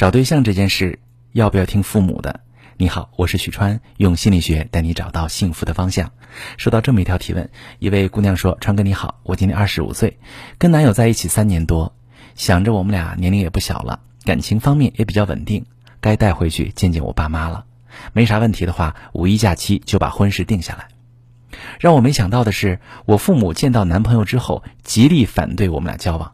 找对象这件事，要不要听父母的？你好，我是许川，用心理学带你找到幸福的方向。收到这么一条提问，一位姑娘说：“川哥你好，我今年二十五岁，跟男友在一起三年多，想着我们俩年龄也不小了，感情方面也比较稳定，该带回去见见我爸妈了。没啥问题的话，五一假期就把婚事定下来。让我没想到的是，我父母见到男朋友之后，极力反对我们俩交往。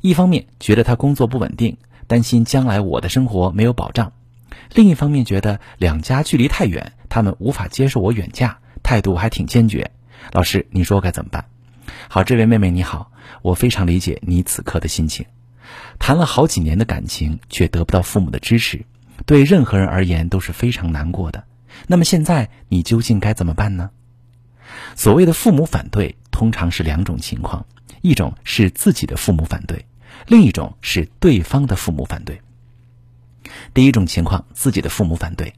一方面觉得他工作不稳定。”担心将来我的生活没有保障，另一方面觉得两家距离太远，他们无法接受我远嫁，态度还挺坚决。老师，你说该怎么办？好，这位妹妹你好，我非常理解你此刻的心情。谈了好几年的感情却得不到父母的支持，对任何人而言都是非常难过的。那么现在你究竟该怎么办呢？所谓的父母反对，通常是两种情况，一种是自己的父母反对。另一种是对方的父母反对。第一种情况，自己的父母反对，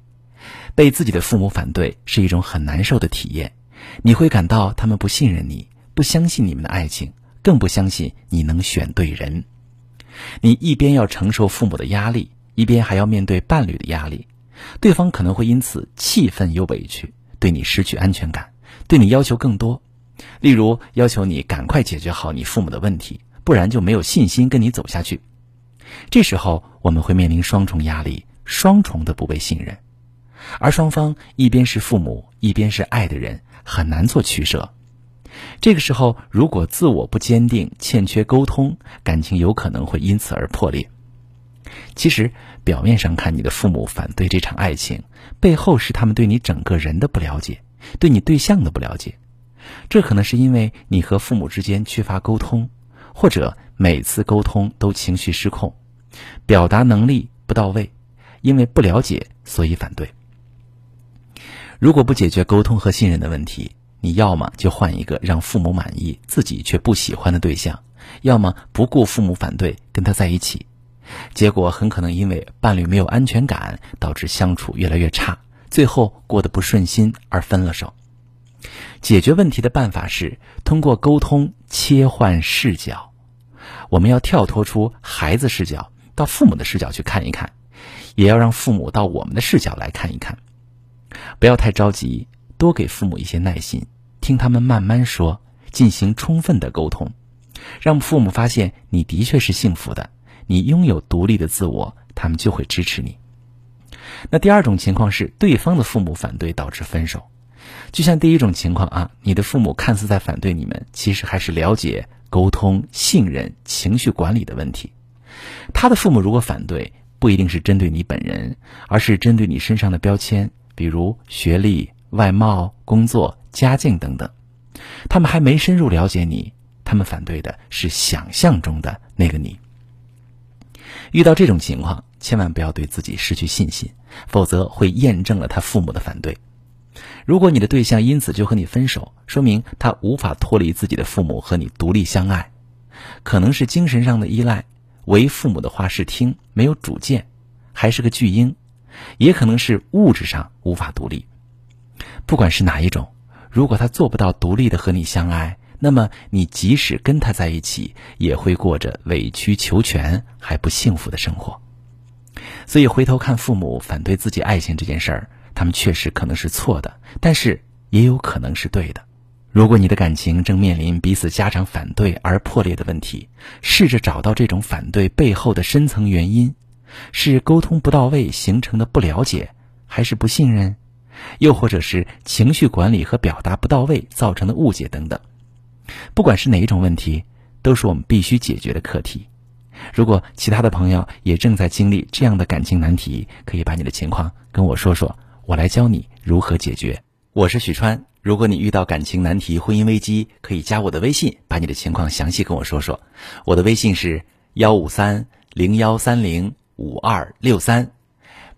被自己的父母反对是一种很难受的体验。你会感到他们不信任你，不相信你们的爱情，更不相信你能选对人。你一边要承受父母的压力，一边还要面对伴侣的压力，对方可能会因此气愤又委屈，对你失去安全感，对你要求更多，例如要求你赶快解决好你父母的问题。不然就没有信心跟你走下去。这时候我们会面临双重压力，双重的不被信任，而双方一边是父母，一边是爱的人，很难做取舍。这个时候，如果自我不坚定，欠缺沟通，感情有可能会因此而破裂。其实，表面上看，你的父母反对这场爱情，背后是他们对你整个人的不了解，对你对象的不了解。这可能是因为你和父母之间缺乏沟通。或者每次沟通都情绪失控，表达能力不到位，因为不了解所以反对。如果不解决沟通和信任的问题，你要么就换一个让父母满意、自己却不喜欢的对象，要么不顾父母反对跟他在一起。结果很可能因为伴侣没有安全感，导致相处越来越差，最后过得不顺心而分了手。解决问题的办法是通过沟通切换视角，我们要跳脱出孩子视角，到父母的视角去看一看，也要让父母到我们的视角来看一看。不要太着急，多给父母一些耐心，听他们慢慢说，进行充分的沟通，让父母发现你的确是幸福的，你拥有独立的自我，他们就会支持你。那第二种情况是对方的父母反对导致分手。就像第一种情况啊，你的父母看似在反对你们，其实还是了解沟通、信任、情绪管理的问题。他的父母如果反对，不一定是针对你本人，而是针对你身上的标签，比如学历、外貌、工作、家境等等。他们还没深入了解你，他们反对的是想象中的那个你。遇到这种情况，千万不要对自己失去信心，否则会验证了他父母的反对。如果你的对象因此就和你分手，说明他无法脱离自己的父母和你独立相爱，可能是精神上的依赖，唯父母的话是听，没有主见，还是个巨婴，也可能是物质上无法独立。不管是哪一种，如果他做不到独立的和你相爱，那么你即使跟他在一起，也会过着委曲求全还不幸福的生活。所以回头看父母反对自己爱情这件事儿。他们确实可能是错的，但是也有可能是对的。如果你的感情正面临彼此家长反对而破裂的问题，试着找到这种反对背后的深层原因：是沟通不到位形成的不了解，还是不信任，又或者是情绪管理和表达不到位造成的误解等等。不管是哪一种问题，都是我们必须解决的课题。如果其他的朋友也正在经历这样的感情难题，可以把你的情况跟我说说。我来教你如何解决。我是许川，如果你遇到感情难题、婚姻危机，可以加我的微信，把你的情况详细跟我说说。我的微信是幺五三零幺三零五二六三，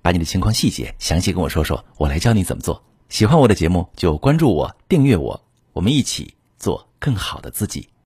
把你的情况细节详细跟我说说，我来教你怎么做。喜欢我的节目就关注我、订阅我，我们一起做更好的自己。